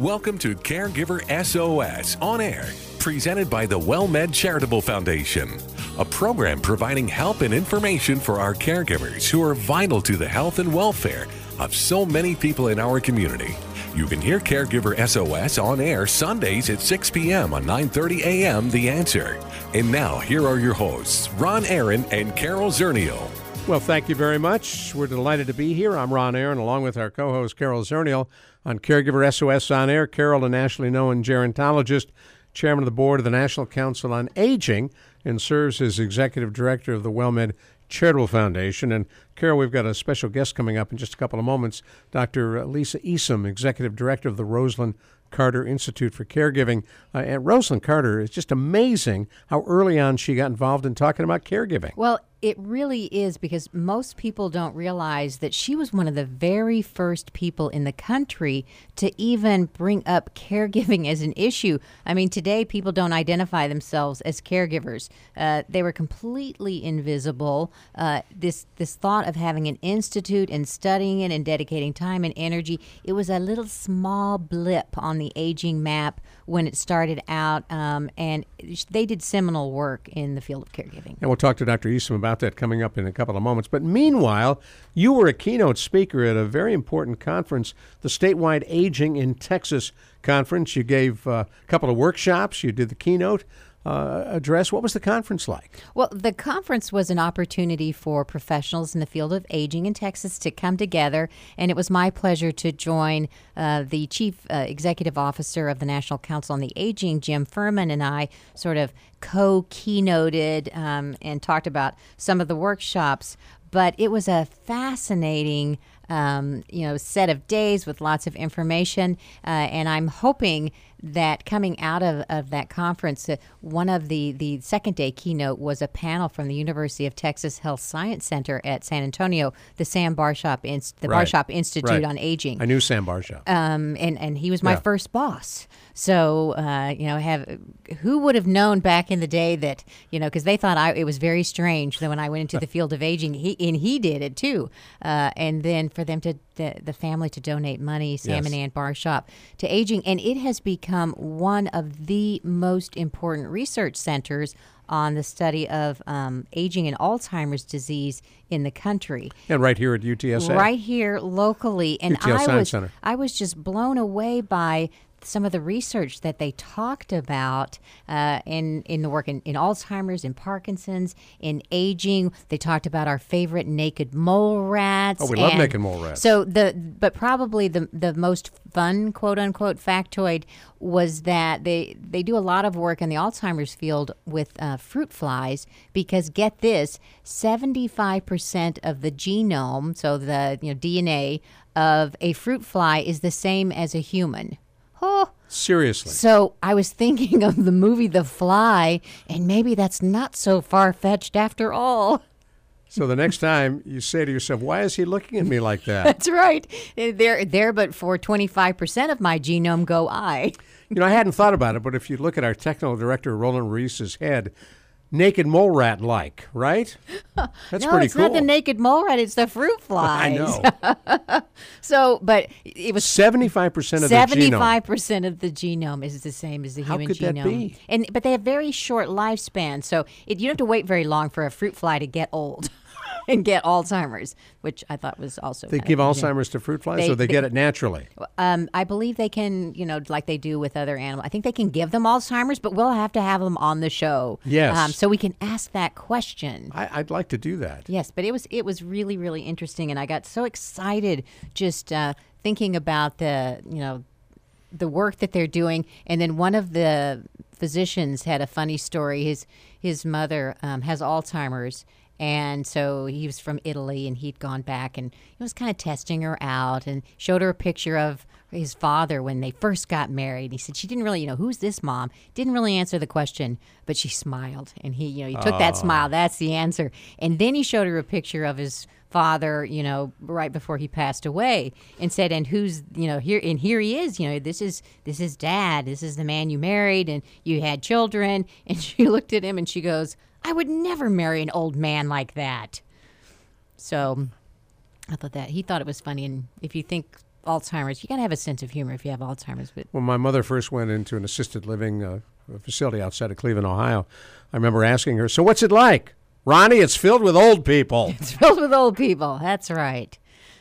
Welcome to Caregiver SOS on air, presented by the WellMed Charitable Foundation, a program providing help and information for our caregivers who are vital to the health and welfare of so many people in our community. You can hear Caregiver SOS on air Sundays at 6 p.m. on 9:30 a.m. The Answer. And now, here are your hosts, Ron Aaron and Carol Zernial. Well, thank you very much. We're delighted to be here. I'm Ron Aaron, along with our co-host Carol Zernial on Caregiver SOS on Air. Carol, a nationally known gerontologist, chairman of the board of the National Council on Aging, and serves as executive director of the WellMed Charitable Foundation. And Carol, we've got a special guest coming up in just a couple of moments, Dr. Lisa Easom, executive director of the Rosalynn Carter Institute for Caregiving. Uh, and Rosalynn Carter is just amazing how early on she got involved in talking about caregiving. Well, it really is because most people don't realize that she was one of the very first people in the country to even bring up caregiving as an issue. I mean, today people don't identify themselves as caregivers. Uh, they were completely invisible. Uh, this this thought of having an institute and studying it and dedicating time and energy, it was a little small blip on the aging map when it started out, um, and they did seminal work in the field of caregiving. And we'll talk to Dr. Easom about that coming up in a couple of moments. But meanwhile, you were a keynote speaker at a very important conference, the statewide Aging in Texas conference. You gave uh, a couple of workshops, you did the keynote uh, address. What was the conference like? Well, the conference was an opportunity for professionals in the field of aging in Texas to come together, and it was my pleasure to join uh, the chief uh, executive officer of the National Council on the Aging, Jim Firman, and I sort of co keynoted um, and talked about some of the workshops. But it was a fascinating um, you know, set of days with lots of information. Uh, and I'm hoping that coming out of, of that conference, uh, one of the, the second day keynote was a panel from the University of Texas Health Science Center at San Antonio, the Sam Barshop, Inst- the Right. Barshop Institute Right. on Aging. I knew Sam Barshop. Um, and, and he was my Yeah. first boss. So, uh, you know, have who would have known back in the day that, you know, because they thought I, it was very strange that when I went into the field of aging, he, and he did it too. Uh, and then for them to, the, the family to donate money, Sam Yes. and Ann Barshop, to aging. And it has become one of the most important research centers on the study of um, aging and Alzheimer's disease in the country and right here at UTSA. right here locally and UTL i Science was Center. i was just blown away by some of the research that they talked about uh, in in the work in, in Alzheimer's, in Parkinson's, in aging. They talked about our favorite naked mole rats. Oh, we love naked mole rats. So the but probably the the most fun quote unquote factoid was that they they do a lot of work in the Alzheimer's field with uh, fruit flies because get this, seventy five percent of the genome, so the you know DNA of a fruit fly is the same as a human. Seriously. so I was thinking of the movie The Fly, and maybe that's not so far fetched after all. So the next time you say to yourself, why is he looking at me like that? That's right. Eh, there, there, but for 25% of my genome go I. you know, I hadn't thought about it, but if you look at our technical director, Roland Reese's head, naked mole rat like, right? That's no, pretty it's cool. not the naked mole rat, it's the fruit flies. I know. So, but it was 75% of the genome. Seventy-five percent of the genome is the same as the How human could that genome, be? and but they have very short lifespan, so it, you don't have to wait very long for a fruit fly to get old and get Alzheimer's, which I thought was also They of give. Alzheimer's to fruit flies, They- or they, they- get it naturally. Um, I believe they can, you know, like they do with other animals. I think they can give them Alzheimer's, but we'll have to have them on the show. Yes. Um, so we can ask that question. I, I'd like to do that. Yes, but it was it was really really interesting, and I got so excited just uh, thinking about the you know the work that they're doing. And then one of the physicians had a funny story. His his mother um, has Alzheimer's. And so he was from Italy, and he'd gone back, and he was kind of testing her out, and showed her a picture of his father when they first got married. He said she didn't really, you know, who's this mom? Didn't really answer the question, but she smiled, and he, you know, he took that smile. That's the answer. And then he showed her a picture of his father, you know, right before he passed away, and said, "And who's, you know, here? And here he is. You know, this is this is dad. This is the man you married, and you had children." And she looked at him, and she goes, "I would never marry an old man like that." So, I thought that he thought it was funny, and if you think Alzheimer's. You got to have a sense of humor if you have Alzheimer's. But When my mother first went into an assisted living uh, facility outside of Cleveland, Ohio, I remember asking her, "So what's it like?" Ronnie, it's filled with old people. it's filled with old people. That's right.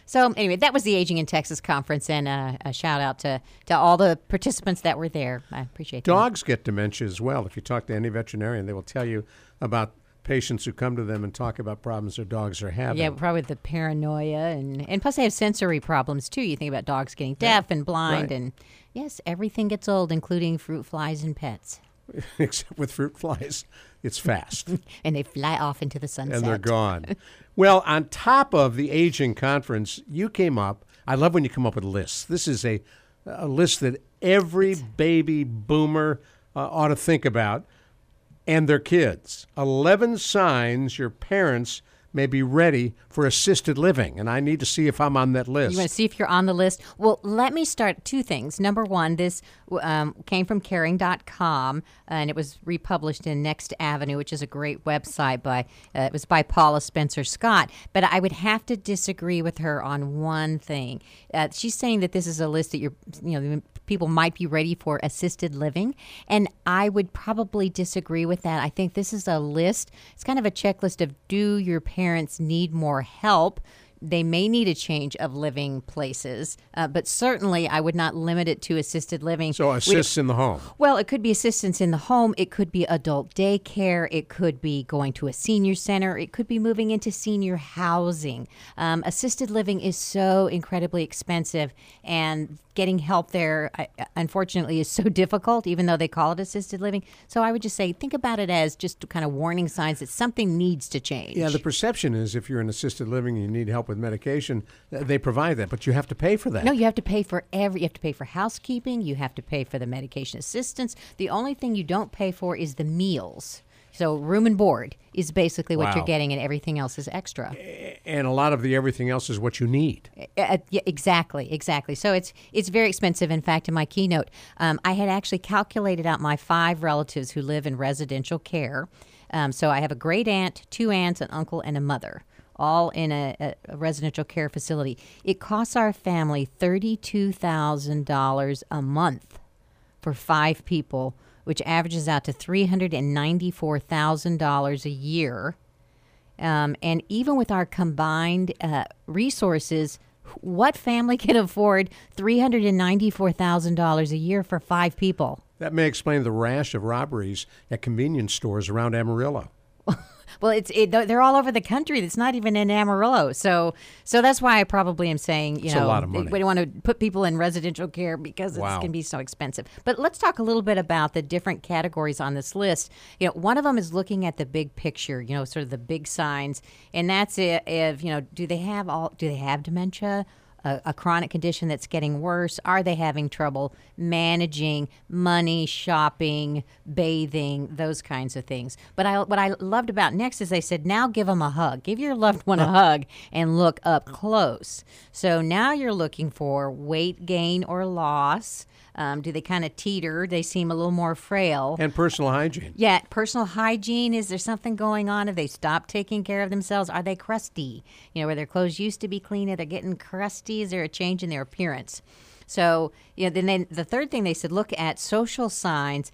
So anyway, that was the Aging in Texas conference, and uh, a shout out to, to all the participants that were there. I appreciate that. Dogs get dementia as well. If you talk to any veterinarian, they will tell you about patients who come to them and talk about problems their dogs are having. Yeah, probably the paranoia, and, and plus they have sensory problems too. You think about dogs getting deaf and blind, Right. and yes, everything gets old, including fruit flies and pets. Except with fruit flies, it's fast. And they fly off into the sunset. and they're gone. well, on top of the aging conference, you came up. I love when you come up with lists. This is a a list that every baby boomer uh, ought to think about, and their kids. Eleven signs your parents may be ready for assisted living, and I need to see if I'm on that list. You want to see if you're on the list? Well, let me start two things. Number one, this um, came from caring.com and it was republished in Next Avenue, which is a great website by uh, it was by Paula Spencer Scott. But I would have to disagree with her on one thing. Uh, she's saying that this is a list that you're you know people might be ready for assisted living, and I would probably disagree with that. I think this is a list. It's kind of a checklist of do your parents need more help? they may need a change of living places, uh, but certainly I would not limit it to assisted living. so assists in the home. well, it could be assistance in the home. It could be adult daycare. It could be going to a senior center. It could be moving into senior housing. Um, assisted living is so incredibly expensive, and getting help there, I- unfortunately, is so difficult, even though they call it assisted living. So I would just say, think about it as just kind of warning signs that something needs to change. Yeah, the perception is if you're in assisted living and you need help with medication, they provide that, but you have to pay for that. No, you have to pay for every. You have to pay for housekeeping. You have to pay for the medication assistance. The only thing you don't pay for is the meals. So room and board is basically what Wow. you're getting, and everything else is extra. and a lot of the everything else is what you need. Uh, yeah, exactly, exactly. So it's it's very expensive. In fact, in my keynote, um, I had actually calculated out my five relatives who live in residential care. Um, so I have a great aunt, two aunts, an uncle, and a mother, all in a, a, residential care facility. It costs our family thirty-two thousand dollars a month for five people, which averages out to three hundred and ninety-four thousand dollars a year. Um, and even with our combined uh, resources, what family can afford three hundred and ninety-four thousand dollars a year for five people? That may explain the rash of robberies at convenience stores around Amarillo. Well, it's it, they're all over the country. It's not even in Amarillo, so so that's why I probably am saying you It's a know lot of money. we don't want to put people in residential care because it's Wow. going to be so expensive. But let's talk a little bit about the different categories on this list. You know, one of them is looking at the big picture. You know, sort of the big signs, and that's if you know, do they have all? Do they have dementia? A, a chronic condition that's getting worse? Are they having trouble managing money, shopping, bathing, those kinds of things? But I, what I loved about next is they said, now give them a hug. Give your loved one a hug and look up close. So now you're looking for weight gain or loss. Um, do they kind of teeter? They seem a little more frail. And personal hygiene. Yeah, personal hygiene. Is there something going on? Have they stopped taking care of themselves? Are they crusty? You know, where their clothes used to be clean, are they getting crusty? Is there a change in their appearance? So, you know, then they, the third thing they said look at social signs.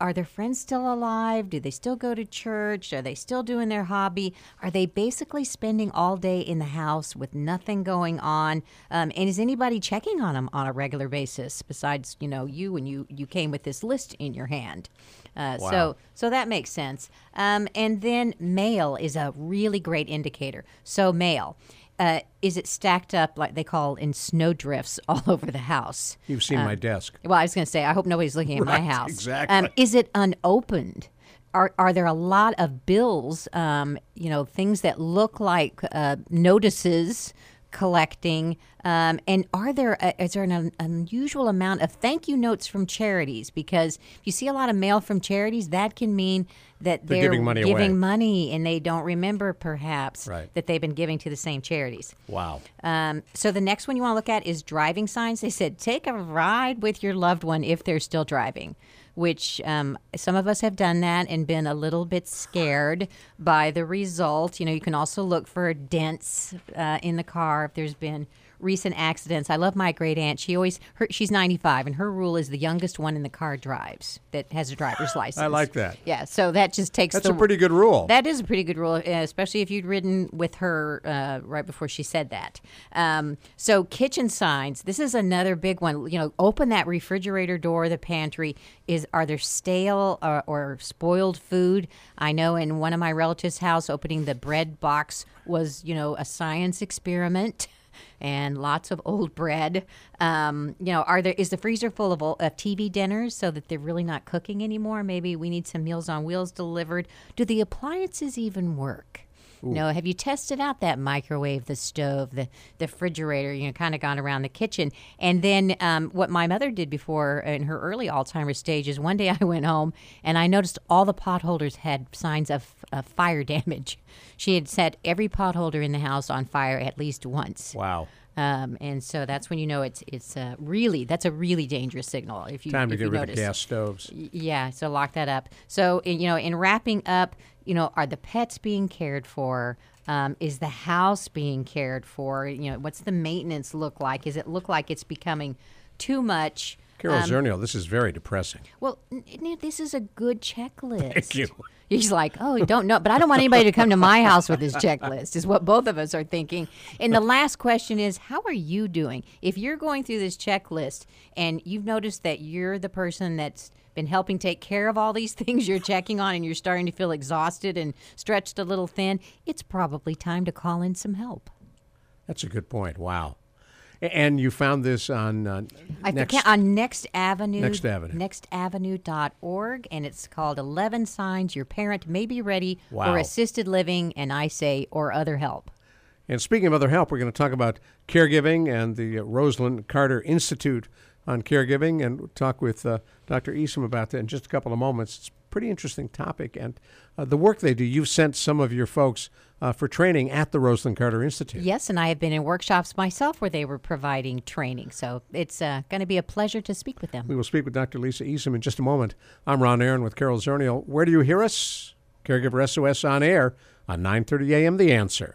Are their friends still alive? Do they still go to church? Are they still doing their hobby? Are they basically spending all day in the house with nothing going on? Um, and is anybody checking on them on a regular basis besides, you know, you when you you came with this list in your hand? Uh, Wow. So so that makes sense. Um, and then mail is a really great indicator. So mail. Uh, is it stacked up like they call in snowdrifts all over the house? You've seen my desk. Well, I was going to say, I hope nobody's looking at my house. exactly. Um, is it unopened? Are, are there a lot of bills, um, you know, things that look like uh, notices collecting? Um, and are there, uh, is there an unusual amount of thank you notes from charities? Because if you see a lot of mail from charities, that can mean that They're they're, giving money giving away. money and they don't remember perhaps Right. that they've been giving to the same charities. Wow. Um, so the next one you want to look at is driving signs. They said take a ride with your loved one if they're still driving, which um, some of us have done that and been a little bit scared by the result. You know, you can also look for dents uh, in the car if there's been recent accidents. I love my great aunt. She always her, she's 95 and her rule is the youngest one in the car drives that has a driver's license. I like that. Yeah, so that just takes That's the, a pretty good rule. That is a pretty good rule, uh, especially if you'd ridden with her uh, right before she said that. Um, so kitchen signs. This is another big one. You know, open that refrigerator door, the pantry. Is are there stale or, or spoiled food? I know in one of my relatives' house, opening the bread box was you know a science experiment. And lots of old bread. Um, you know, are there is the freezer full of, old, of TV dinners so that they're really not cooking anymore? Maybe we need some Meals on Wheels delivered. Do the appliances even work? You know, have you tested out that microwave, the stove, the, the refrigerator? You know, kind of gone around the kitchen. And then um, what my mother did before in her early Alzheimer's stages, one day I went home and I noticed all the potholders had signs of, of fire damage. She had set every potholder in the house on fire at least once. wow. Um, and so that's when you know it's it's uh, really that's a really dangerous signal. If you Time to if get you rid notice. of gas stoves. Yeah, so lock that up. So, you know, in wrapping up, you know, are the pets being cared for? Um, is the house being cared for? You know, what's the maintenance look like? Is it look like it's becoming too much? Carol Um, Zernial, this is very depressing. Well, n- n- this is a good checklist. Thank you. He's like, oh, I don't know, but I don't want anybody to come to my house with this checklist. Is what both of us are thinking. And the last question is, how are you doing? If you're going through this checklist and you've noticed that you're the person that's been helping take care of all these things you're checking on, and you're starting to feel exhausted and stretched a little thin, it's probably time to call in some help. That's a good point. Wow. And you found this on uh, I next. forget on Next Avenue. Next Avenue. Nextavenue.org, and it's called 11 Signs Your Parent May Be Ready Wow. for Assisted Living, and I say, or other help. And speaking of other help, we're going to talk about caregiving and the Rosalynn Carter Institute on caregiving, and we'll talk with uh, Dr. Easom about that in just a couple of moments. It's a pretty interesting topic, and uh, the work they do. You've sent some of your folks uh, for training at the Rosalynn Carter Institute. Yes, and I have been in workshops myself where they were providing training, so it's uh, going to be a pleasure to speak with them. We will speak with Dr. Lisa Easom in just a moment. I'm Ron Aaron with Carol Zernial. Where do you hear us? Caregiver SOS on air on 9:30 a.m. The Answer.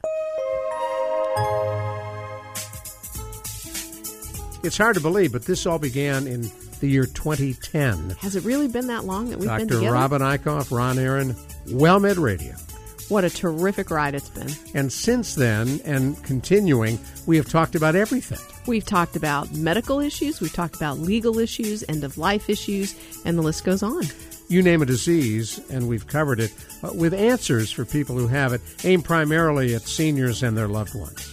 It's hard to believe, but this all began in the year 2010. Has it really been that long that we've been Dr. Robin Eichhoff, Ron Aaron, WellMed Radio. What a terrific ride it's been. And since then, and continuing, we have talked about everything. We've talked about medical issues, we've talked about legal issues, end of life issues, and the list goes on. You name a disease, and we've covered it uh, with answers for people who have it, aimed primarily at seniors and their loved ones.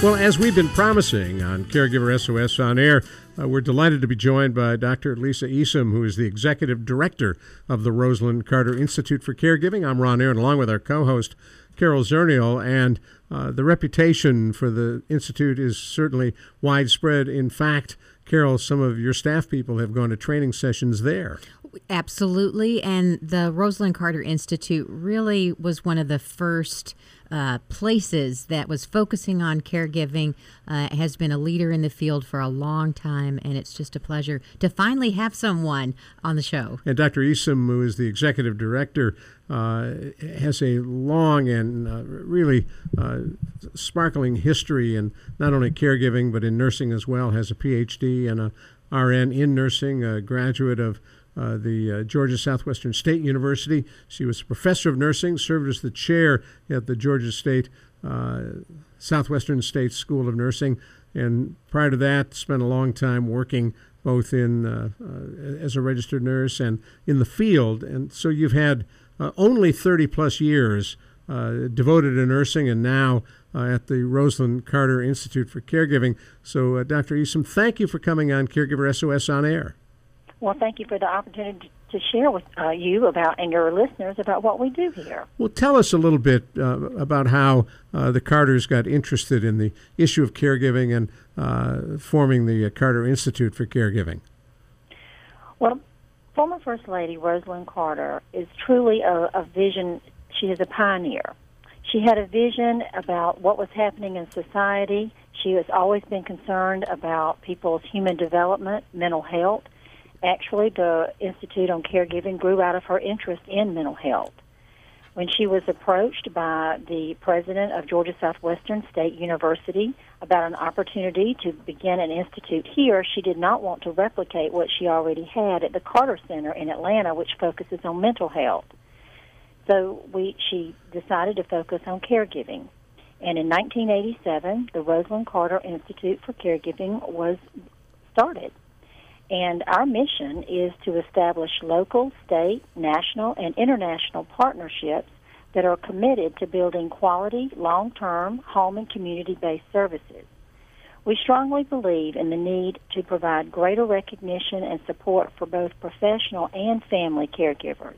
Well, as we've been promising on Caregiver SOS on air, uh, we're delighted to be joined by Dr. Lisa Easom, who is the executive director of the Rosalynn Carter Institute for Caregiving. I'm Ron Aaron, along with our co-host Carol Zernial, and uh, the reputation for the institute is certainly widespread. In fact, Carol, some of your staff people have gone to training sessions there. Absolutely. And the Rosalynn Carter Institute really was one of the first uh, places that was focusing on caregiving, uh, has been a leader in the field for a long time. And it's just a pleasure to finally have someone on the show. And Dr. Easom, who is the executive director, uh, has a long and uh, really uh, sparkling history in not only caregiving but in nursing as well. Has a PhD and a RN in nursing, a graduate of uh, the uh, Georgia Southwestern State University. She was a professor of nursing, served as the chair at the Georgia State uh, Southwestern State School of Nursing, and prior to that, spent a long time working both in uh, uh, as a registered nurse and in the field. And so you've had uh, only 30 plus years devoted to nursing, and now at the Rosalynn Carter Institute for Caregiving. So, Dr. Easom, thank you for coming on Caregiver SOS on air. Well, thank you for the opportunity to share with uh, you about and your listeners about what we do here. Well, tell us a little bit uh, about how uh, the Carters got interested in the issue of caregiving and uh, forming the Carter Institute for Caregiving. Well, former First Lady Rosalynn Carter is truly a, a vision. She is a pioneer. She had a vision about what was happening in society. She has always been concerned about people's human development, mental health. Actually, the Institute on Caregiving grew out of her interest in mental health. When she was approached by the president of Georgia Southwestern State University about an opportunity to begin an institute here, she did not want to replicate what she already had at the Carter Center in Atlanta, which focuses on mental health. So we, she decided to focus on caregiving. And in 1987, the Rosalynn Carter Institute for Caregiving was started. And our mission is to establish local, state, national, and international partnerships that are committed to building quality, long term home and community based services. We strongly believe in the need to provide greater recognition and support for both professional and family caregivers.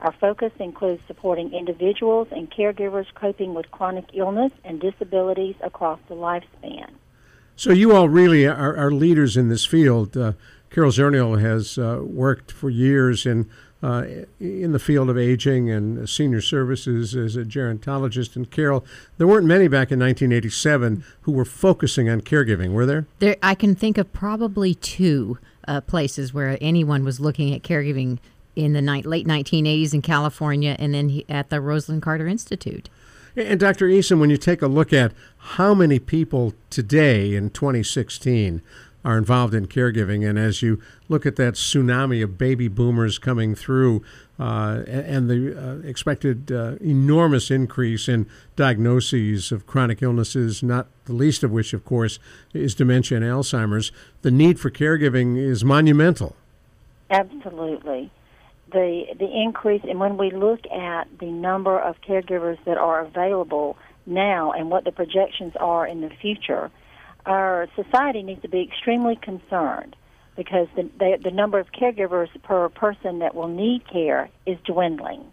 Our focus includes supporting individuals and caregivers coping with chronic illness and disabilities across the lifespan. So, you all really are, are leaders in this field. Uh, Carol Zernial has uh, worked for years in uh, in the field of aging and senior services as a gerontologist. And Carol, there weren't many back in 1987 who were focusing on caregiving, were there? There, I can think of probably two uh, places where anyone was looking at caregiving in the ni- late 1980s in California, and then he, at the Rosalynn Carter Institute. And Dr. Easom, when you take a look at how many people today in 2016 are involved in caregiving. And as you look at that tsunami of baby boomers coming through uh, and the uh, expected uh, enormous increase in diagnoses of chronic illnesses, not the least of which, of course, is dementia and Alzheimer's, the need for caregiving is monumental. Absolutely. The, the increase, and when we look at the number of caregivers that are available now and what the projections are in the future, our society needs to be extremely concerned because the, the, the number of caregivers per person that will need care is dwindling.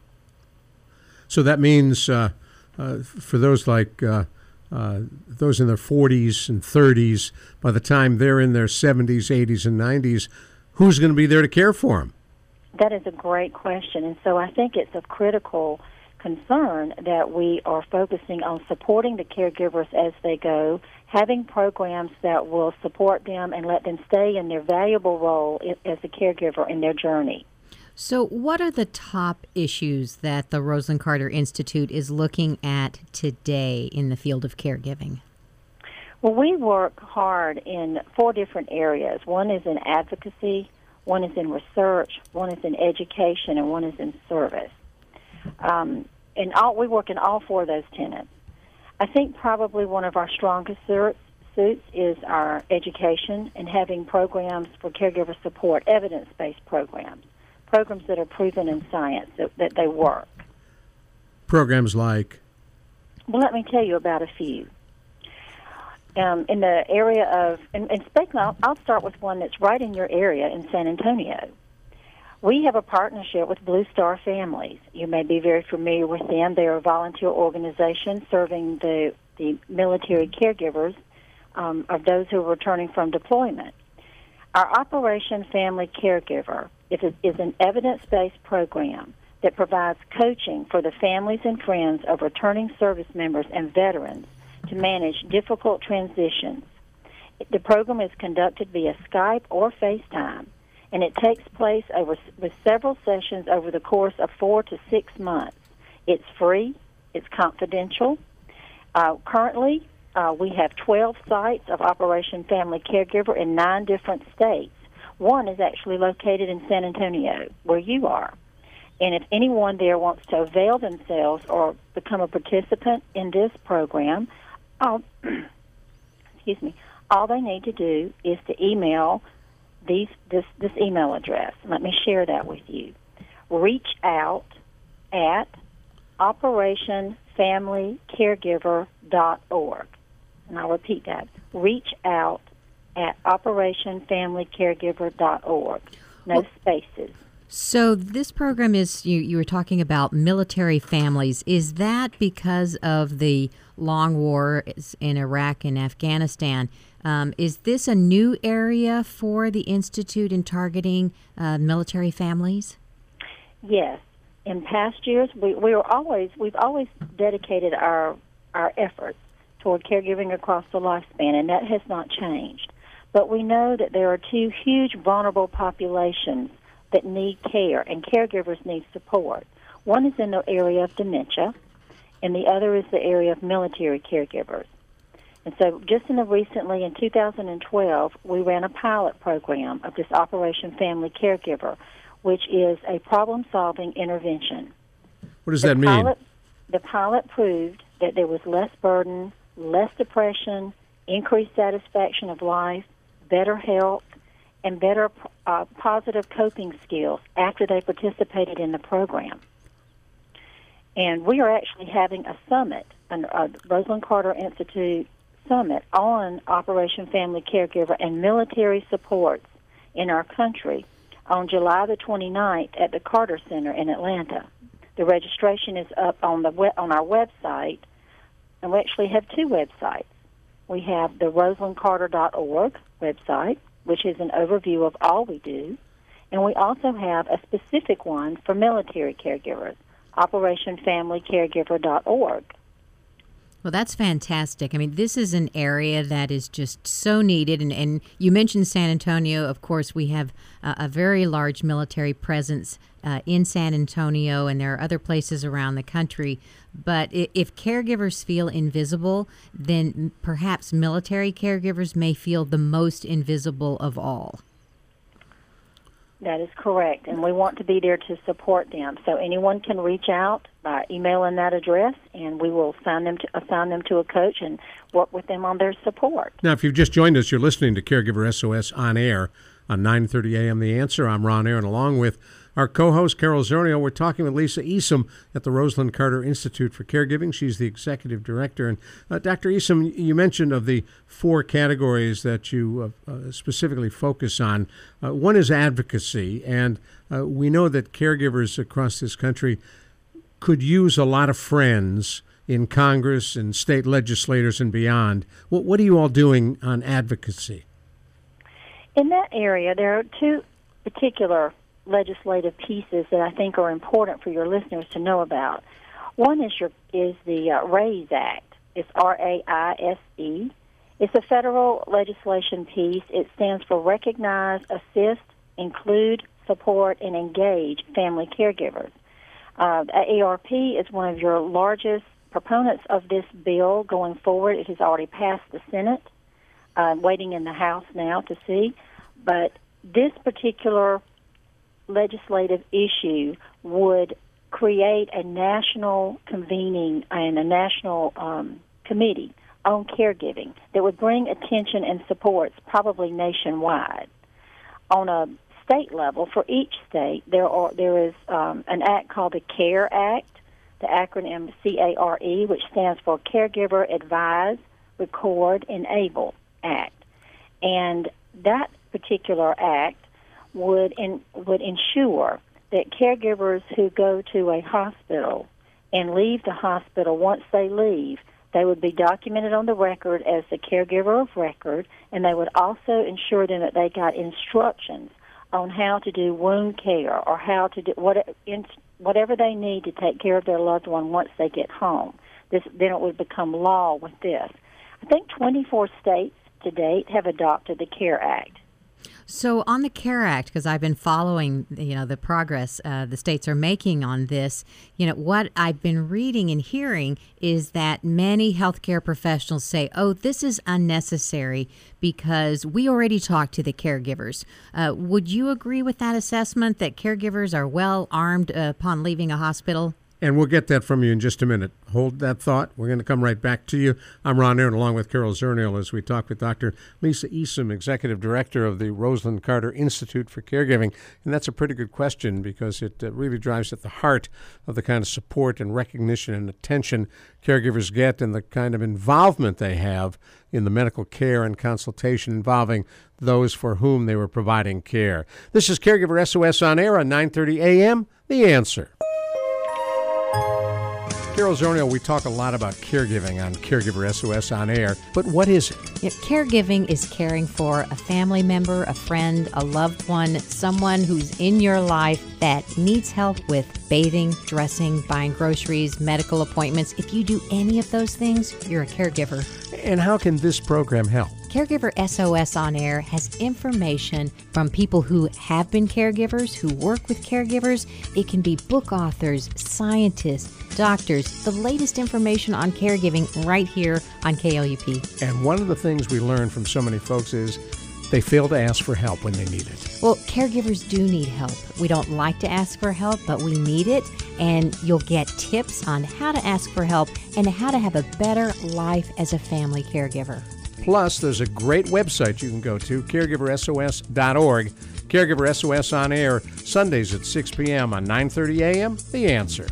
So that means uh, uh, for those like uh, uh those in their 40s and 30s, by the time they're in their 70s, 80s, and 90s, who's going to be there to care for them? That is a great question, and so I think it's of critical concern that we are focusing on supporting the caregivers as they go having programs that will support them and let them stay in their valuable role as a caregiver in their journey. So, what are the top issues that the Rosalynn Carter Institute is looking at today in the field of caregiving? Well, we work hard in four different areas. One is in advocacy, one is in research, one is in education, and one is in service. Um, and all, we work in all four of those tenets. I think probably one of our strongest suits is our education and having programs for caregiver support, evidence based programs, programs that are proven in science that, that they work. Programs like? Well, let me tell you about a few. Um, in the area of, and, and speaking, I'll, I'll start with one that's right in your area in San Antonio. We have a partnership with Blue Star Families. You may be very familiar with them. They are a volunteer organization serving the, the military caregivers um, of those who are returning from deployment. Our Operation Family Caregiver is, is an evidence based program that provides coaching for the families and friends of returning service members and veterans to manage difficult transitions. The program is conducted via Skype or FaceTime and it takes place over with several sessions over the course of four to six months. It's free. It's confidential. Uh, currently, uh, we have 12 sites of Operation Family Caregiver in nine different states. One is actually located in San Antonio, where you are. And if anyone there wants to avail themselves or become a participant in this program, excuse me, all they need to do is to email these this this email address. Let me share that with you. Reach out at operationfamilycaregiver.org. And I'll repeat that. Reach out at operationfamilycaregiver.org. No well, spaces. So this program is you you were talking about military families. Is that because of the long wars in Iraq and Afghanistan? Um, is this a new area for the institute in targeting uh, military families? Yes. In past years, we we were always we've always dedicated our our efforts toward caregiving across the lifespan, and that has not changed. But we know that there are two huge vulnerable populations that need care and caregivers need support. One is in the area of dementia, and the other is the area of military caregivers. And so, just in the recently in 2012, we ran a pilot program of this Operation Family Caregiver, which is a problem-solving intervention. What does the that mean? Pilot, the pilot proved that there was less burden, less depression, increased satisfaction of life, better health, and better uh, positive coping skills after they participated in the program. And we are actually having a summit, a uh, Rosalynn Carter Institute summit on Operation Family Caregiver and military supports in our country on July the 29th at the Carter Center in Atlanta. The registration is up on the we- on our website, and we actually have two websites. We have the RosalynnCarter.org website, which is an overview of all we do, and we also have a specific one for military caregivers, OperationFamilyCaregiver.org. Well, that's fantastic. I mean, this is an area that is just so needed. And, and you mentioned San Antonio. Of course, we have a very large military presence uh, in San Antonio, and there are other places around the country. But if caregivers feel invisible, then perhaps military caregivers may feel the most invisible of all. That is correct, and we want to be there to support them. So anyone can reach out by emailing that address, and we will assign them to assign them to a coach and work with them on their support. Now, if you've just joined us, you're listening to Caregiver SOS on air on 9:30 a.m. The Answer. I'm Ron Aaron, along with our co-host Carol Zernial, We're talking with Lisa Easom at the Rosalynn Carter Institute for Caregiving. She's the executive director. And uh, Dr. Easom, you mentioned of the four categories that you uh, uh, specifically focus on. Uh, one is advocacy, and uh, we know that caregivers across this country could use a lot of friends in Congress and state legislators and beyond. What, what are you all doing on advocacy? In that area, there are two particular legislative pieces that I think are important for your listeners to know about. One is your is the uh, RAISE Act. It's R A I S E. It's a federal legislation piece. It stands for Recognize, Assist, Include, Support, and Engage Family Caregivers. Uh, AARP is one of your largest proponents of this bill going forward. It has already passed the Senate, uh, waiting in the House now to see. But this particular legislative issue would create a national convening and a national um, committee on caregiving that would bring attention and supports probably nationwide. On a state level, for each state, there are there is um, an act called the CARE Act, the acronym C-A-R-E, which stands for Caregiver Advise, Record, Enable Act, and that particular act would in, would ensure that caregivers who go to a hospital and leave the hospital once they leave, they would be documented on the record as the caregiver of record, and they would also ensure them that they got instructions on how to do wound care or how to do what, in, whatever they need to take care of their loved one once they get home. This then it would become law with this. I think 24 states to date have adopted the CARE Act. So on the CARE Act, because I've been following, you know, the progress uh, the states are making on this. You know, what I've been reading and hearing is that many healthcare professionals say, "Oh, this is unnecessary because we already talked to the caregivers." Uh, would you agree with that assessment that caregivers are well armed upon leaving a hospital? And we'll get that from you in just a minute. Hold that thought. We're going to come right back to you. I'm Ron Aaron, along with Carol Zernial, as we talk with Dr. Lisa Easom, Executive Director of the Rosalynn Carter Institute for Caregiving. And that's a pretty good question because it uh, really drives at the heart of the kind of support and recognition and attention caregivers get and the kind of involvement they have in the medical care and consultation involving those for whom they were providing care. This is Caregiver SOS on air on 9:30 a.m. The answer. Carol Zernial, we talk a lot about caregiving on Caregiver SOS on air, but what is it? Yeah, caregiving is caring for a family member, a friend, a loved one, someone who's in your life that needs help with bathing, dressing, buying groceries, medical appointments. If you do any of those things, you're a caregiver. And how can this program help? Caregiver SOS On Air has information from people who have been caregivers, who work with caregivers. It can be book authors, scientists, doctors, the latest information on caregiving right here on KLUP. And one of the things we learn from so many folks is they fail to ask for help when they need it. Well, caregivers do need help. We don't like to ask for help, but we need it. And you'll get tips on how to ask for help and how to have a better life as a family caregiver. Plus, there's a great website you can go to, caregiversos.org. Caregiver SOS on air Sundays at 6 p.m. on 9:30 a.m. The Answer.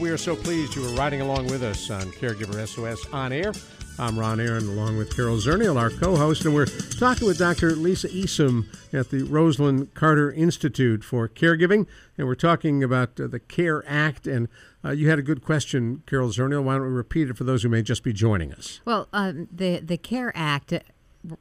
We are so pleased you are riding along with us on Caregiver SOS on air. I'm Ron Aaron, along with Carol Zernial, our co-host, and we're talking with Dr. Lisa Easom at the Rosalynn Carter Institute for Caregiving, and we're talking about uh, the CARE Act. And uh, you had a good question, Carol Zernial. Why don't we repeat it for those who may just be joining us? Well, um, the the CARE Act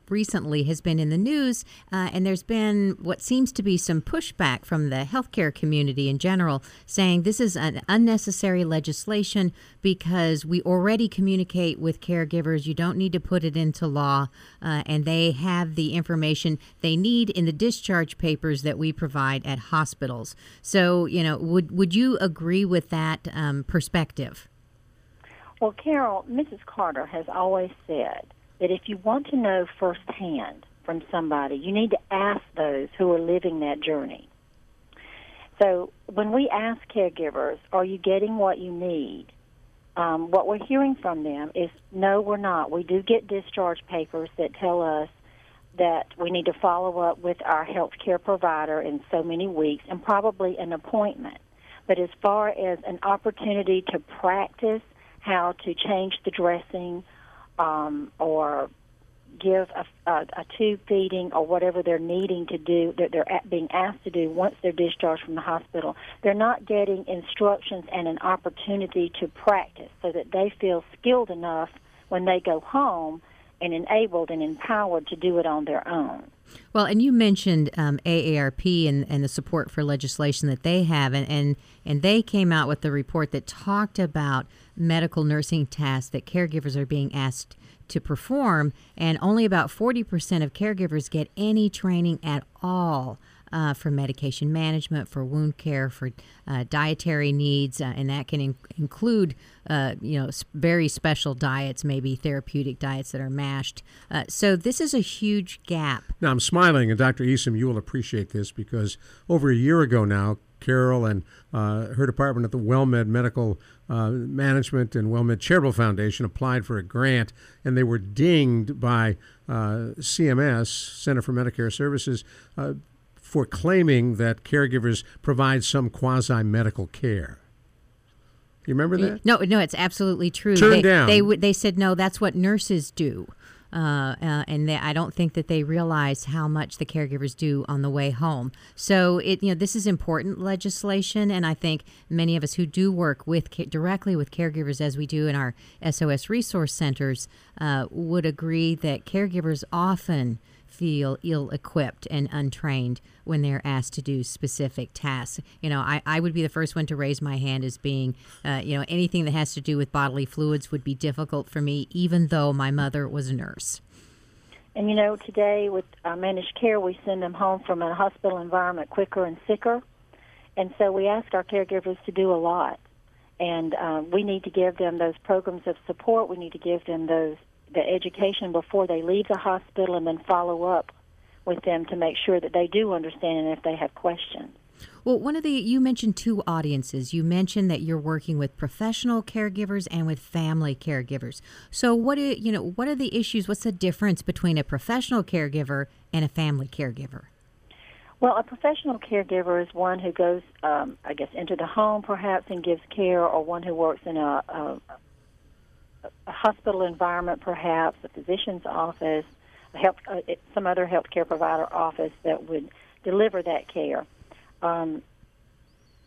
recently has been in the news, uh, and there's been what seems to be some pushback from the healthcare community in general, saying this is an unnecessary legislation because we already communicate with caregivers. You don't need to put it into law, uh, and they have the information they need in the discharge papers that we provide at hospitals. So, you know, would would you agree with that um, perspective? Well, Carol, Mrs. Carter has always said that if you want to know firsthand from somebody, you need to ask those who are living that journey. So when we ask caregivers, are you getting what you need? Um, what we're hearing from them is no, we're not. We do get discharge papers that tell us that we need to follow up with our health care provider in so many weeks and probably an appointment. But as far as an opportunity to practice how to change the dressing um, or give a, a, a tube feeding or whatever they're needing to do that they're being asked to do once they're discharged from the hospital they're not getting instructions and an opportunity to practice so that they feel skilled enough when they go home and enabled and empowered to do it on their own well, and you mentioned um, AARP and, and the support for legislation that they have, and, and and they came out with a report that talked about medical nursing tasks that caregivers are being asked to perform, and only about 40% of caregivers get any training at all. Uh, for medication management, for wound care, for uh, dietary needs, uh, and that can in- include, uh, you know, very special diets, maybe therapeutic diets that are mashed. Uh, so this is a huge gap. Now I'm smiling, and Dr. Easom, you will appreciate this because over a year ago now, Carol and uh, her department at the WellMed Medical uh, Management and WellMed Charitable Foundation applied for a grant, and they were dinged by uh, CMS, Center for Medicare Services, uh, for claiming that caregivers provide some quasi medical care. You remember that? No, no, it's absolutely true. Turned they, down. They they said no. That's what nurses do. Uh, uh, and they, I don't think that they realize how much the caregivers do on the way home. So it, you know, this is important legislation, and I think many of us who do work with directly with caregivers, as we do in our SOS resource centers, uh, would agree that caregivers often feel ill equipped and untrained when they're asked to do specific tasks. You know, I, I would be the first one to raise my hand as being, uh, you know, anything that has to do with bodily fluids would be difficult for me, even though my mother was a nurse. And you know, today with uh, managed care, we send them home from a hospital environment quicker and sicker. And so we ask our caregivers to do a lot. And uh, we need to give them those programs of support. We need to give them those the education before they leave the hospital and then follow up with them to make sure that they do understand and if they have questions. Well, one of the you mentioned two audiences. You mentioned that you're working with professional caregivers and with family caregivers. So, what are, you know, what are the issues? What's the difference between a professional caregiver and a family caregiver? Well, a professional caregiver is one who goes, um, I guess, into the home perhaps and gives care, or one who works in a, a, a hospital environment, perhaps a physician's office, a health, uh, some other healthcare provider office that would deliver that care. Um,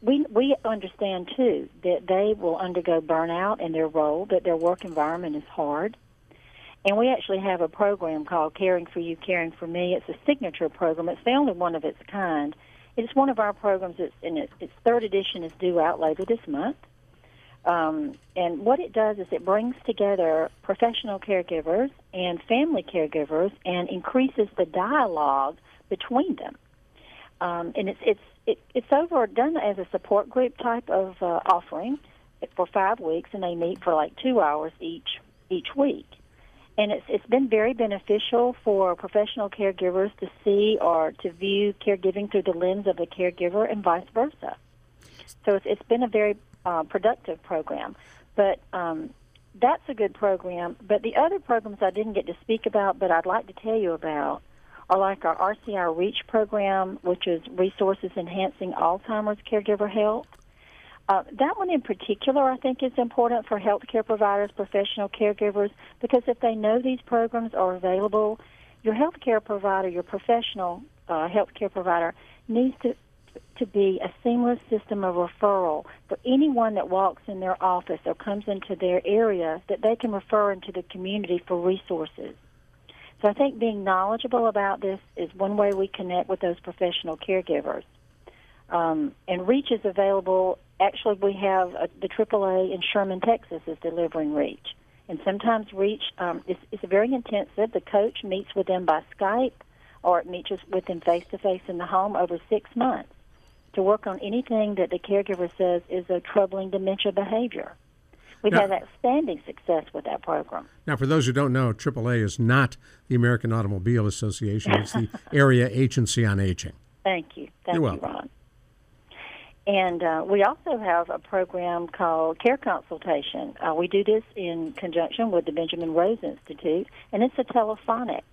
we we understand too that they will undergo burnout in their role, that their work environment is hard, and we actually have a program called Caring for You, Caring for Me. It's a signature program. It's the only one of its kind. It's one of our programs. It's its, its third edition is due out later this month. Um, and what it does is it brings together professional caregivers and family caregivers and increases the dialogue between them. Um, and it's it's it, it's over done as a support group type of uh, offering for five weeks, and they meet for like two hours each each week and it's it's been very beneficial for professional caregivers to see or to view caregiving through the lens of a caregiver and vice versa. So it's it's been a very uh, productive program, but um, that's a good program. But the other programs I didn't get to speak about, but I'd like to tell you about, are like our RCI Reach program, which is Resources Enhancing Alzheimer's Caregiver Health. Uh, that one in particular, I think, is important for healthcare providers, professional caregivers, because if they know these programs are available, your healthcare provider, your professional uh, healthcare provider, needs to to be a seamless system of referral for anyone that walks in their office or comes into their area that they can refer into the community for resources. So I think being knowledgeable about this is one way we connect with those professional caregivers. Um, and REACH is available actually we have a, the AAA in Sherman, Texas, is delivering Reach, and sometimes Reach um, is, is very intensive. The coach meets with them by Skype, or it meets with them face to face in the home over six months to work on anything that the caregiver says is a troubling dementia behavior. We've now, had outstanding success with that program. Now, for those who don't know, AAA is not the American Automobile Association. It's the Area Agency on Aging. Thank you. Thank You're you, welcome. Ron. And uh, we also have a program called Care Consultation. Uh, we do this in conjunction with the Benjamin Rose Institute, and it's a telephonic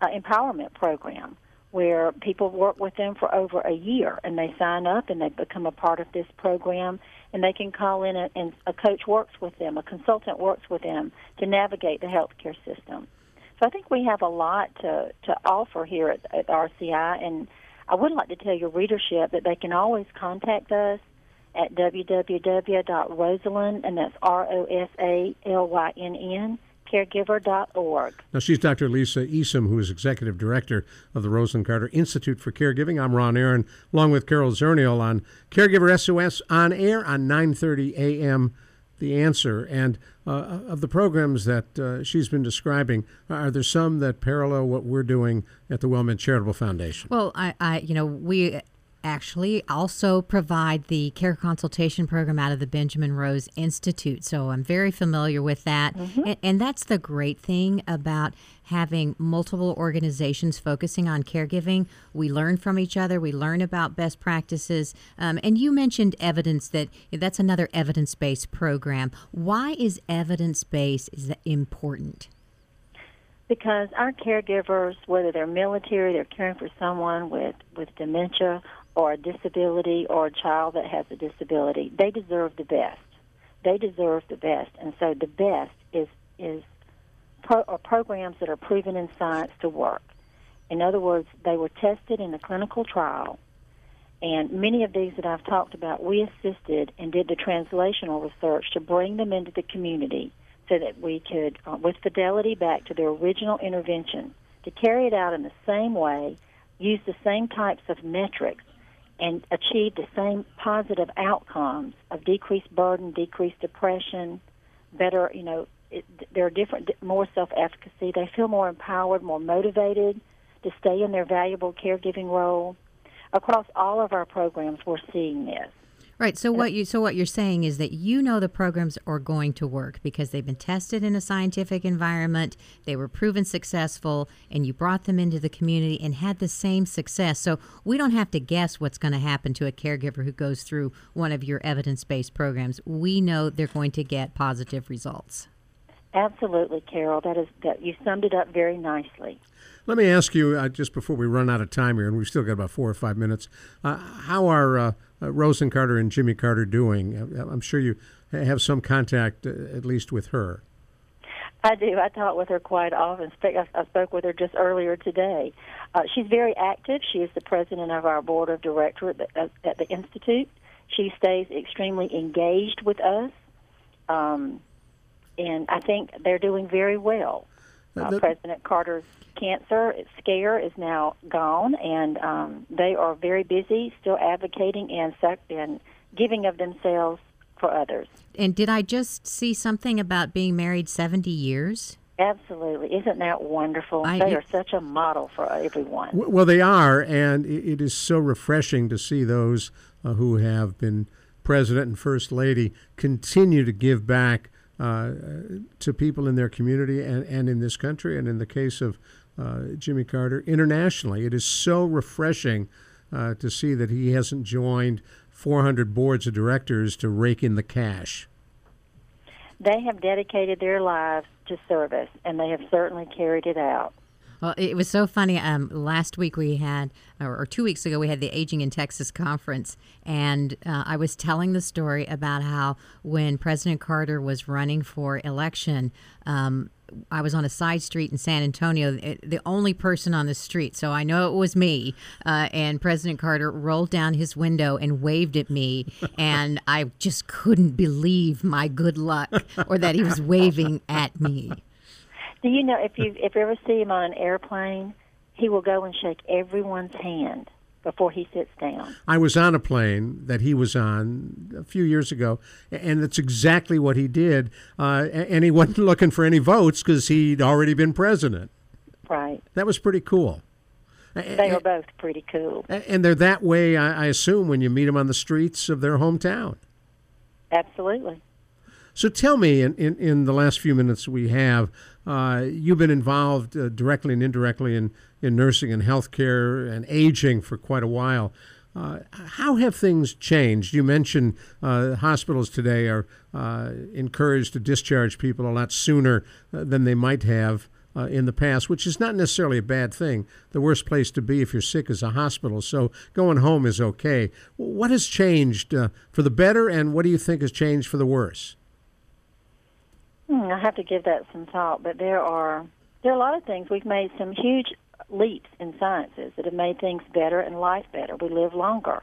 uh, empowerment program where people work with them for over a year and they sign up and they become a part of this program and they can call in a, and a coach works with them, a consultant works with them to navigate the healthcare system. So I think we have a lot to, to offer here at, at RCI and I would like to tell your readership that they can always contact us at www.rosalynn, and that's R O S A L Y N N, caregiver.org. Now, she's Dr. Lisa Easom, who is Executive Director of the Rosalynn Carter Institute for Caregiving. I'm Ron Aaron, along with Carol Zernial on Caregiver SOS on air on 9.30 a.m., The Answer. And uh, of the programs that uh, she's been describing, are there some that parallel what we're doing at the WellMed Charitable Foundation? Well, I, I you know, we actually also provide the care consultation program out of the Benjamin Rose Institute. So I'm very familiar with that. Mm-hmm. And, and, that's the great thing about having multiple organizations focusing on caregiving. We learn from each other, we learn about best practices. Um, and you mentioned evidence that that's another evidence based program. Why is evidence based important? because our caregivers, whether they're military, they're caring for someone with, with dementia or a disability or a child that has a disability, they deserve the best. They deserve the best, and so the best is is pro, or programs that are proven in science to work. In other words, they were tested in a clinical trial, and many of these that I've talked about, we assisted and did the translational research to bring them into the community so that we could, uh, with fidelity back to their original intervention, to carry it out in the same way, use the same types of metrics and achieve the same positive outcomes of decreased burden, decreased depression, better, you know, it, there are different, more self-efficacy. They feel more empowered, more motivated to stay in their valuable caregiving role. Across all of our programs, we're seeing this. Right. So what you so what you're saying is that you know the programs are going to work because they've been tested in a scientific environment, they were proven successful, and you brought them into the community and had the same success. So we don't have to guess what's going to happen to a caregiver who goes through one of your evidence-based programs. We know they're going to get positive results. Absolutely, Carol. That is that you summed it up very nicely. Let me ask you uh, just before we run out of time here, and we've still got about four or five minutes. Uh, how are uh, uh Rosalynn Carter and Jimmy Carter doing? Uh, I'm sure you have some contact, uh, at least with her. I do. I talk with her quite often. I spoke with her just earlier today. she's very active. She is the president of our board of directors at, at the institute. She stays extremely engaged with us. Um, and I think they're doing very well. Uh, President Carter's cancer scare is now gone, and um, they are very busy, still advocating and and giving of themselves for others. And did I just see something about being married seventy years? Absolutely. Isn't that wonderful? I, they are such a model for everyone. Well, they are, and it is so refreshing to see those uh, who have been president and first lady continue to give back uh, to people in their community and, and in this country, and in the case of uh, Jimmy Carter, internationally. It is so refreshing uh, to see that he hasn't joined 400 boards of directors to rake in the cash. They have dedicated their lives to service, and they have certainly carried it out. Well, it was so funny. Um, last week we had, or, two weeks ago, we had the Aging in Texas conference, and uh, I was telling the story about how when President Carter was running for election, um, I was on a side street in San Antonio, the only person on the street. So I know it was me. Uh, and President Carter rolled down his window and waved at me. And I just couldn't believe my good luck or that he was waving at me. Do you know if you if you ever see him on an airplane, he will go and shake everyone's hand before he sits down. I was on a plane that he was on a few years ago, and that's exactly what he did. Uh, and he wasn't looking for any votes because he'd already been president. Right. That was pretty cool. They are both pretty cool. And they're that way, I assume, when you meet them on the streets of their hometown. Absolutely. So tell me, in, in, in the last few minutes we have, uh, you've been involved uh, directly and indirectly in, in nursing and healthcare and aging for quite a while. Uh, how have things changed? You mentioned uh, hospitals today are uh, encouraged to discharge people a lot sooner than they might have in the past, which is not necessarily a bad thing. The worst place to be if you're sick is a hospital, so going home is okay. What has changed for the better, and what do you think has changed for the worse? Hmm, I have to give that some thought, but there are there are a lot of things. We've made some huge leaps in sciences that have made things better and life better. We live longer.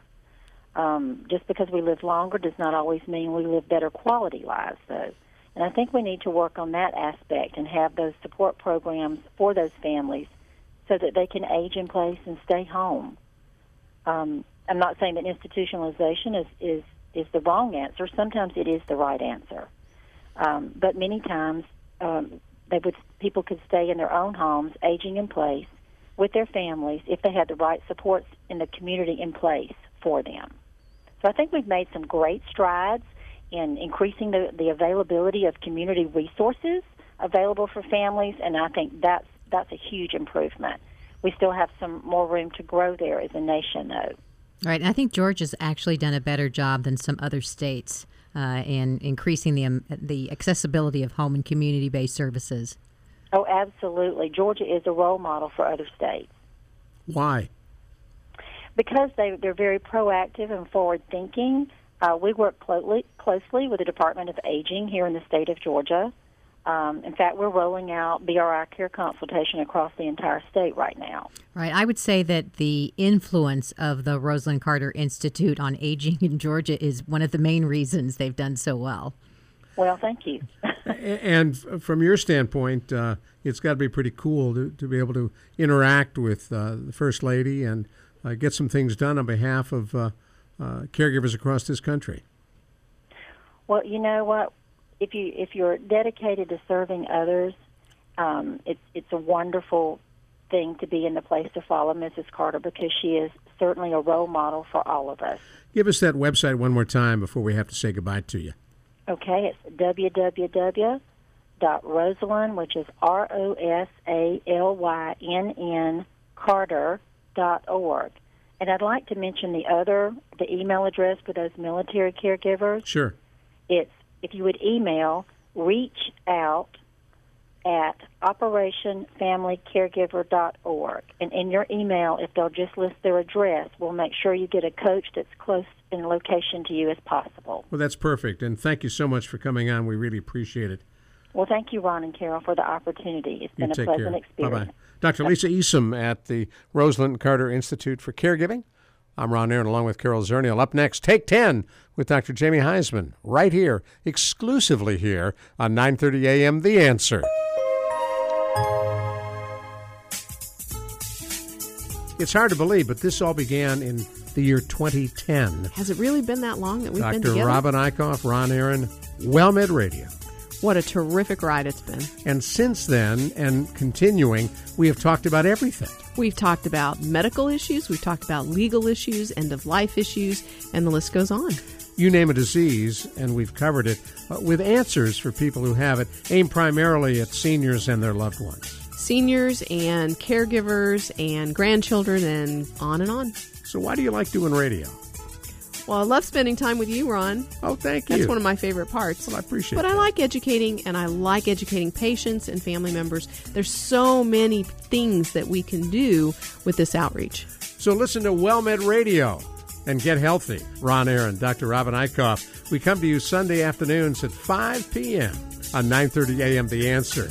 Um, just because we live longer does not always mean we live better quality lives, though. And I think we need to work on that aspect and have those support programs for those families so that they can age in place and stay home. Um, I'm not saying that institutionalization is, is, is the wrong answer. Sometimes it is the right answer. Um, but many times, um, they would people could stay in their own homes, aging in place, with their families if they had the right supports in the community in place for them. So I think we've made some great strides in increasing the, the availability of community resources available for families, and I think that's that's a huge improvement. We still have some more room to grow there as a nation, though. Right, and I think Georgia's actually done a better job than some other states uh, in increasing the um, the accessibility of home and community based services. Oh, absolutely. Georgia is a role model for other states. Why? Because they they're very proactive and forward thinking. Uh, we work closely closely with the Department of Aging here in the state of Georgia. Um, in fact, we're rolling out BRI care consultation across the entire state right now. Right. I would say that the influence of the Rosalynn Carter Institute on aging in Georgia is one of the main reasons they've done so well. Well, thank you. and from your standpoint, uh, it's got to be pretty cool to, to be able to interact with uh, the First Lady and uh, get some things done on behalf of uh, uh, caregivers across this country. Well, you know what? If you if you're dedicated to serving others, um, it's it's a wonderful thing to be in the place to follow Mrs. Carter because she is certainly a role model for all of us. Give us that website one more time before we have to say goodbye to you. Okay, it's www.rosalynn, which is R O S A L Y N N Carter dot org. And I'd like to mention the other, the email address for those military caregivers. Sure. It's if you would email reach out at operationfamilycaregiver.org. And in your email, if they'll just list their address, we'll make sure you get a coach that's close in location to you as possible. Well, that's perfect. And thank you so much for coming on. We really appreciate it. Well, thank you, Ron and Carol, for the opportunity. It's been you a pleasant care. experience. Bye bye. Dr. Lisa Easom at the Rosalynn Carter Institute for Caregiving. I'm Ron Aaron along with Carol Zernial. Up next, Take 10 with Dr. Jamie Huysman, right here, exclusively here on 9:30 a.m. The Answer. It's hard to believe, but this all began in the year 2010. Has it really been that long that we've been together? Dr. Robin Eichhoff, Ron Aaron, WellMed Radio. What a terrific ride it's been. And since then, and continuing, we have talked about everything. We've talked about medical issues, we've talked about legal issues, end of life issues, and the list goes on. You name a disease, and we've covered it uh, with answers for people who have it, aimed primarily at seniors and their loved ones. Seniors and caregivers and grandchildren and on and on. So, why do you like doing radio? Well, I love spending time with you, Ron. Oh, thank you. That's one of my favorite parts. Well, I appreciate it. But that. I like educating, and I like educating patients and family members. There's so many things that we can do with this outreach. So, listen to WellMed Radio and get healthy. Ron Aaron, Dr. Robin Eichhoff. We come to you Sunday afternoons at 5 p.m. on 9:30 a.m. The Answer.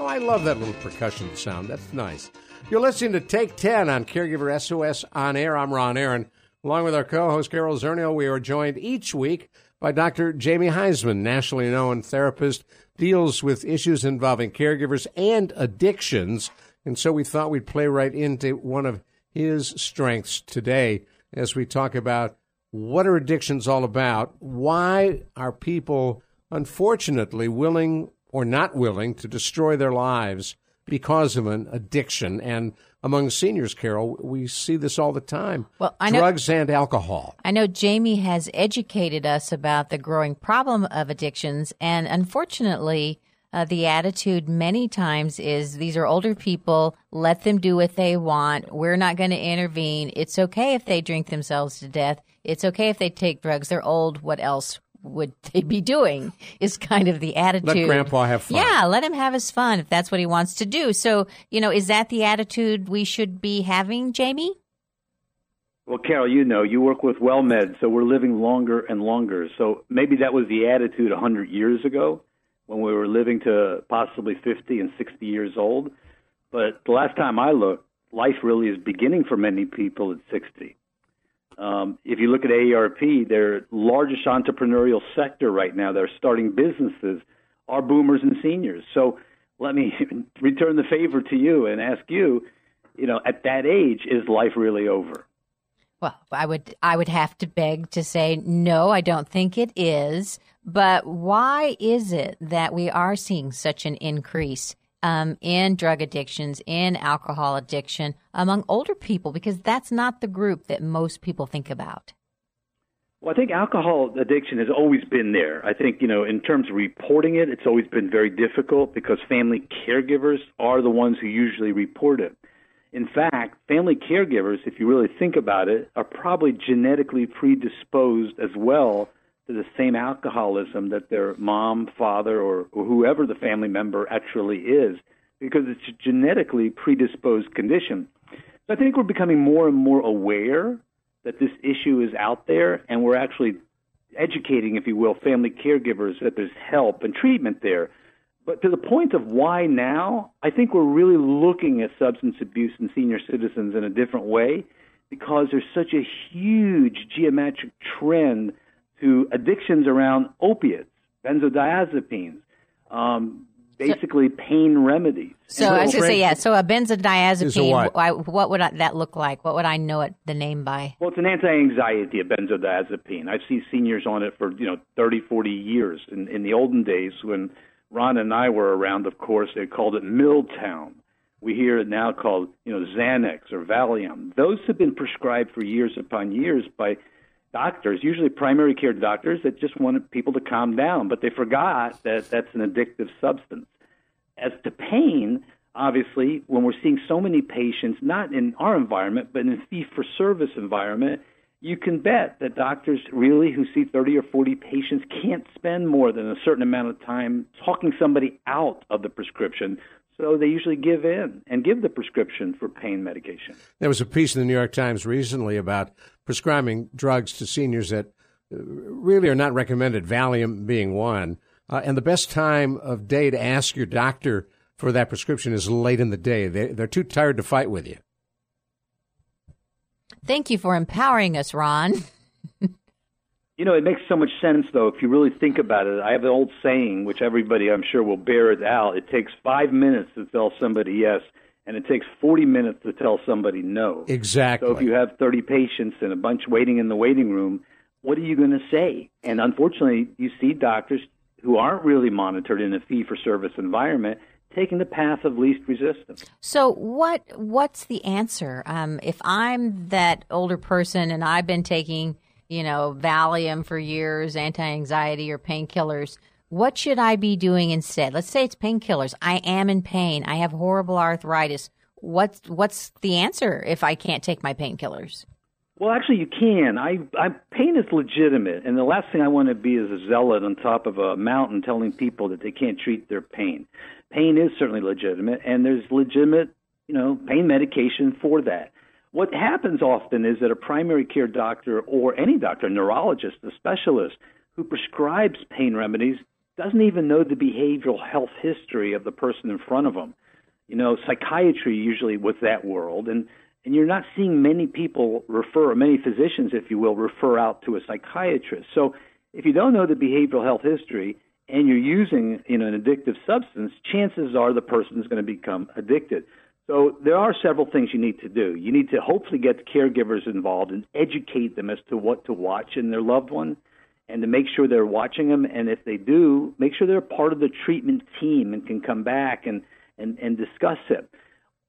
Oh, I love that little percussion sound. That's nice. You're listening to Take 10 on Caregiver SOS on air. I'm Ron Aaron. Along with our co host, Carol Zernial, we are joined each week by Dr. Jamie Huysman, nationally known therapist, deals with issues involving caregivers and addictions. And so we thought we'd play right into one of his strengths today as we talk about what are addictions all about? Why are people, unfortunately, willing or not willing to destroy their lives because of an addiction? And among seniors, Carol, we see this all the time. Well, I know- drugs and alcohol. I know Jamie has educated us about the growing problem of addictions, and unfortunately, uh, the attitude many times is these are older people, let them do what they want. We're not going to intervene. It's okay if they drink themselves to death. It's okay if they take drugs. They're old. What else would they be doing? Is kind of the attitude. Let Grandpa have fun. Yeah, let him have his fun if that's what he wants to do. So, you know, is that the attitude we should be having, Jamie? Well, Carol, you know, you work with WellMed, so we're living longer and longer. So maybe that was the attitude 100 years ago when we were living to possibly 50 and 60 years old. But the last time I looked, life really is beginning for many people at 60. Um, if you look at AARP, their largest entrepreneurial sector right now, they're starting businesses, are boomers and seniors. So let me return the favor to you and ask you, you know, at that age, is life really over? Well, I would I would have to beg to say no, I don't think it is. But why is it that we are seeing such an increase um, in drug addictions, in alcohol addiction among older people? Because that's not the group that most people think about. Well, I think alcohol addiction has always been there. I think, you know, in terms of reporting it, it's always been very difficult because family caregivers are the ones who usually report it. In fact, family caregivers, if you really think about it, are probably genetically predisposed as well to the same alcoholism that their mom, father, or, or whoever the family member actually is, because it's a genetically predisposed condition. So I think we're becoming more and more aware that this issue is out there, and we're actually educating, if you will, family caregivers that there's help and treatment there. But to the point of why now, I think we're really looking at substance abuse in senior citizens in a different way because there's such a huge geometric trend to addictions around opiates, benzodiazepines, um, basically pain remedies. So I was going to say, yeah. So a Is a benzodiazepine, what? why- what would I, that look like? What would I know it the name by? Well, it's an anti-anxiety, a benzodiazepine. I've seen seniors on it for you know 30, 40 years. In, in the olden days, when Ron and I were around, of course, they called it Miltown. We hear it now called, you know, Xanax or Valium. Those have been prescribed for years upon years by doctors, usually primary care doctors that just wanted people to calm down, but they forgot that that's an addictive substance. As to pain, obviously, when we're seeing so many patients, not in our environment, but in a fee for service environment, you can bet that doctors really who see 30 or 40 patients can't spend more than a certain amount of time talking somebody out of the prescription. So they usually give in and give the prescription for pain medication. There was a piece in the New York Times recently about prescribing drugs to seniors that uh, really are not recommended, Valium being one. Uh, and the best time of day to ask your doctor for that prescription is late in the day. They, they're too tired to fight with you. Thank you for empowering us, Ron. you know, it makes so much sense, though, if you really think about it. I have an old saying, which everybody I'm sure will bear it out. It takes five minutes to tell somebody yes, and it takes 40 minutes to tell somebody no. Exactly. So if you have 30 patients and a bunch waiting in the waiting room, what are you going to say? And unfortunately, you see doctors who aren't really monitored in a fee for service environment taking the path of least resistance. So what what's the answer? Um, if I'm that older person and I've been taking, you know, Valium for years, anti-anxiety or painkillers, what should I be doing instead? Let's say it's painkillers. I am in pain. I have horrible arthritis. What's what's the answer if I can't take my painkillers? Well, actually, you can. I, I pain is legitimate, and the last thing I want to be is a zealot on top of a mountain telling people that they can't treat their pain. Pain is certainly legitimate, and there's legitimate, you know, pain medication for that. What happens often is that a primary care doctor or any doctor, a neurologist, a specialist who prescribes pain remedies doesn't even know the behavioral health history of the person in front of them. You know, psychiatry usually with that world, and and you're not seeing many people refer, or many physicians, if you will, refer out to a psychiatrist. So if you don't know the behavioral health history and you're using you know, an addictive substance, chances are the person is going to become addicted. So there are several things you need to do. You need to hopefully get the caregivers involved and educate them as to what to watch in their loved one and to make sure they're watching them. And if they do, make sure they're part of the treatment team and can come back and, and, and discuss it.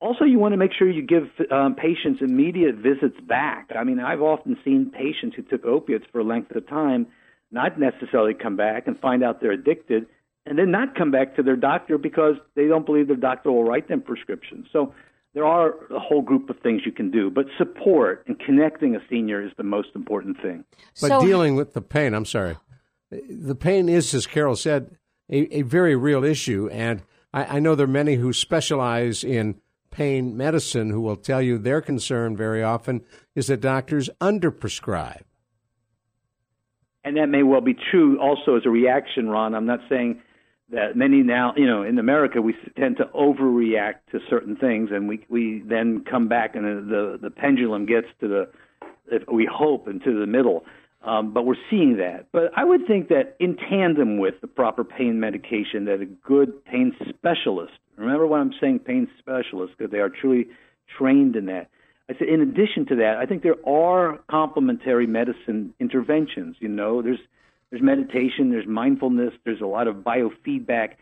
Also, you want to make sure you give um, patients immediate visits back. I mean, I've often seen patients who took opiates for a length of time not necessarily come back and find out they're addicted and then not come back to their doctor because they don't believe their doctor will write them prescriptions. So there are a whole group of things you can do, but support and connecting a senior is the most important thing. But so, dealing with the pain, I'm sorry. The pain is, as Carol said, a, a very real issue. And I, I know there are many who specialize in pain medicine who will tell you their concern very often is that doctors underprescribe. And that may well be true also as a reaction, Ron. I'm not saying that many now, you know, in America, we tend to overreact to certain things, and we we then come back, and the the, the pendulum gets to the, if we hope, into the middle. Um, but we're seeing that. But I would think that in tandem with the proper pain medication, that a good pain specialist, remember when I'm saying pain specialist, because they are truly trained in that. I said, in addition to that, I think there are complementary medicine interventions. You know, there's there's meditation, there's mindfulness, there's a lot of biofeedback,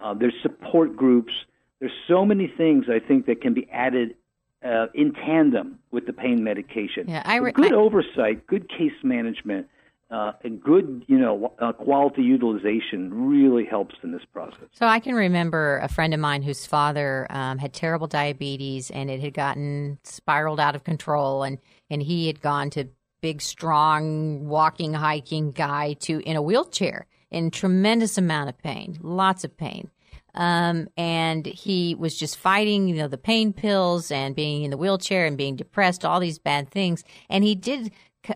uh, there's support groups. There's so many things I think that can be added uh, in tandem with the pain medication. Yeah, I re- good I, oversight, good case management, uh, and good, you know, uh, quality utilization really helps in this process. So I can remember a friend of mine whose father um, had terrible diabetes, and it had gotten spiraled out of control, and and he had gone to big, strong, walking, hiking guy to in a wheelchair in tremendous amount of pain, lots of pain. Um, and he was just fighting, you know, the pain pills and being in the wheelchair and being depressed, all these bad things. And he did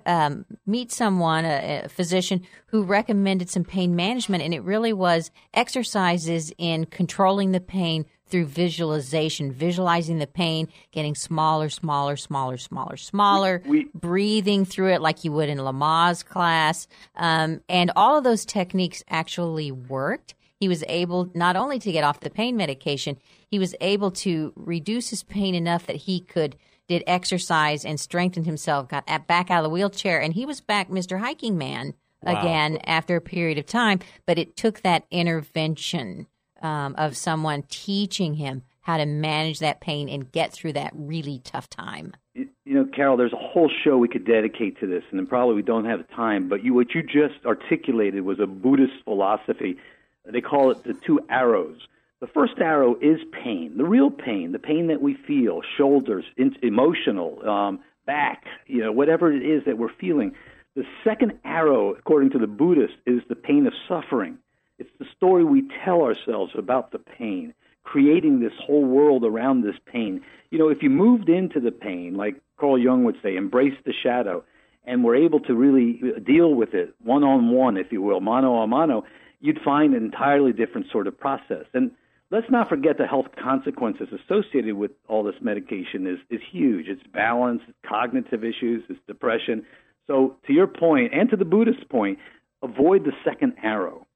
um, meet someone, a, a, physician, who recommended some pain management, and it really was exercises in controlling the pain through visualization, visualizing the pain, getting smaller, smaller, smaller, smaller, smaller, we, we, breathing through it like you would in Lamaze class, um, and all of those techniques actually worked. He was able not only to get off the pain medication, he was able to reduce his pain enough that he could did exercise and strengthened himself, got back out of the wheelchair, and he was back Mr. Hiking Man again wow. after a period of time. But it took that intervention um, of someone teaching him how to manage that pain and get through that really tough time. You know, Carol, there's a whole show we could dedicate to this, and then probably we don't have time. But you, what you just articulated was a Buddhist philosophy. They call it the two arrows. The first arrow is pain, the real pain, the pain that we feel, shoulders, in, emotional, um, back, you know, whatever it is that we're feeling. The second arrow, according to the Buddhist, is the pain of suffering. It's the story we tell ourselves about the pain, creating this whole world around this pain. You know, if you moved into the pain, like Carl Jung would say, embrace the shadow, and were able to really deal with it one on one, if you will, mano a mano, you'd find an entirely different sort of process. And let's not forget the health consequences associated with all this medication is, is huge. It's balance, it's cognitive issues, it's depression. So, to your point, and to the Buddhist point, avoid the second arrow.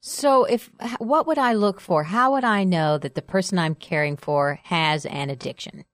So, if what would I look for? How would I know that the person I'm caring for has an addiction?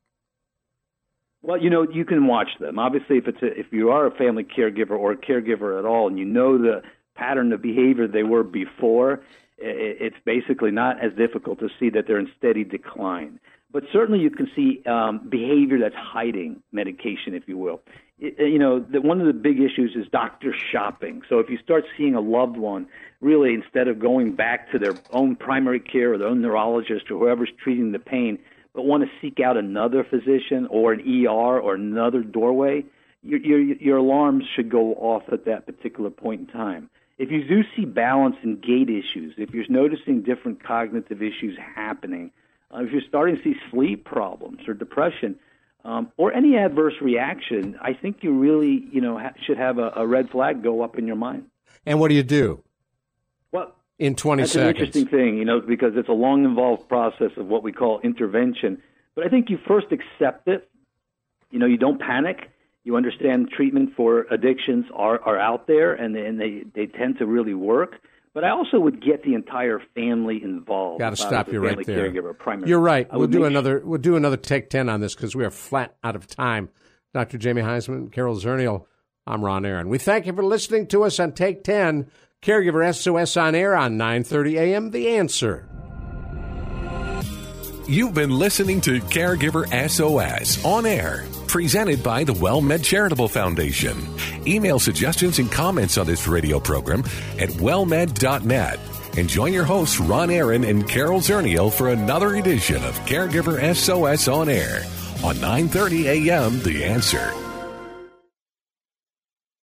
Well, you know, you can watch them. Obviously, if it's a, if you are a family caregiver or a caregiver at all, and you know the pattern of behavior they were before, it's basically not as difficult to see that they're in steady decline. But certainly, you can see um, behavior that's hiding medication, if you will. It, you know, the, one of the big issues is doctor shopping. So if you start seeing a loved one, really, instead of going back to their own primary care or their own neurologist or whoever's treating the pain, but want to seek out another physician or an ER or another doorway, your, your, your alarms should go off at that particular point in time. If you do see balance and gait issues, if you're noticing different cognitive issues happening, uh, if you're starting to see sleep problems or depression, um, or any adverse reaction, I think you really, you know, ha- should have a, a, red flag go up in your mind. And what do you do? Well, in 20 that's seconds. an interesting thing, you know, because it's a long, involved process of what we call intervention. But I think you first accept it. You know, you don't panic you understand treatment for addictions are, are out there and, and they, they tend to really work. But I also would get the entire family involved. Got to stop you right there. Caregiver, You're right. we'll do another. Sure. We'll do another take ten on this because we are flat out of time. Dr. Jamie Huysman, Carol Zernial, I'm Ron Aaron. We thank you for listening to us on Take Ten, Caregiver SOS on air on 9:30 a.m. The Answer. You've been listening to Caregiver SOS on air presented by the WellMed Charitable Foundation. Email suggestions and comments on this radio program at wellmed.net. And join your hosts, Ron Aaron and Carol Zernial, for another edition of Caregiver SOS on Air on 9.30 a.m. The Answer.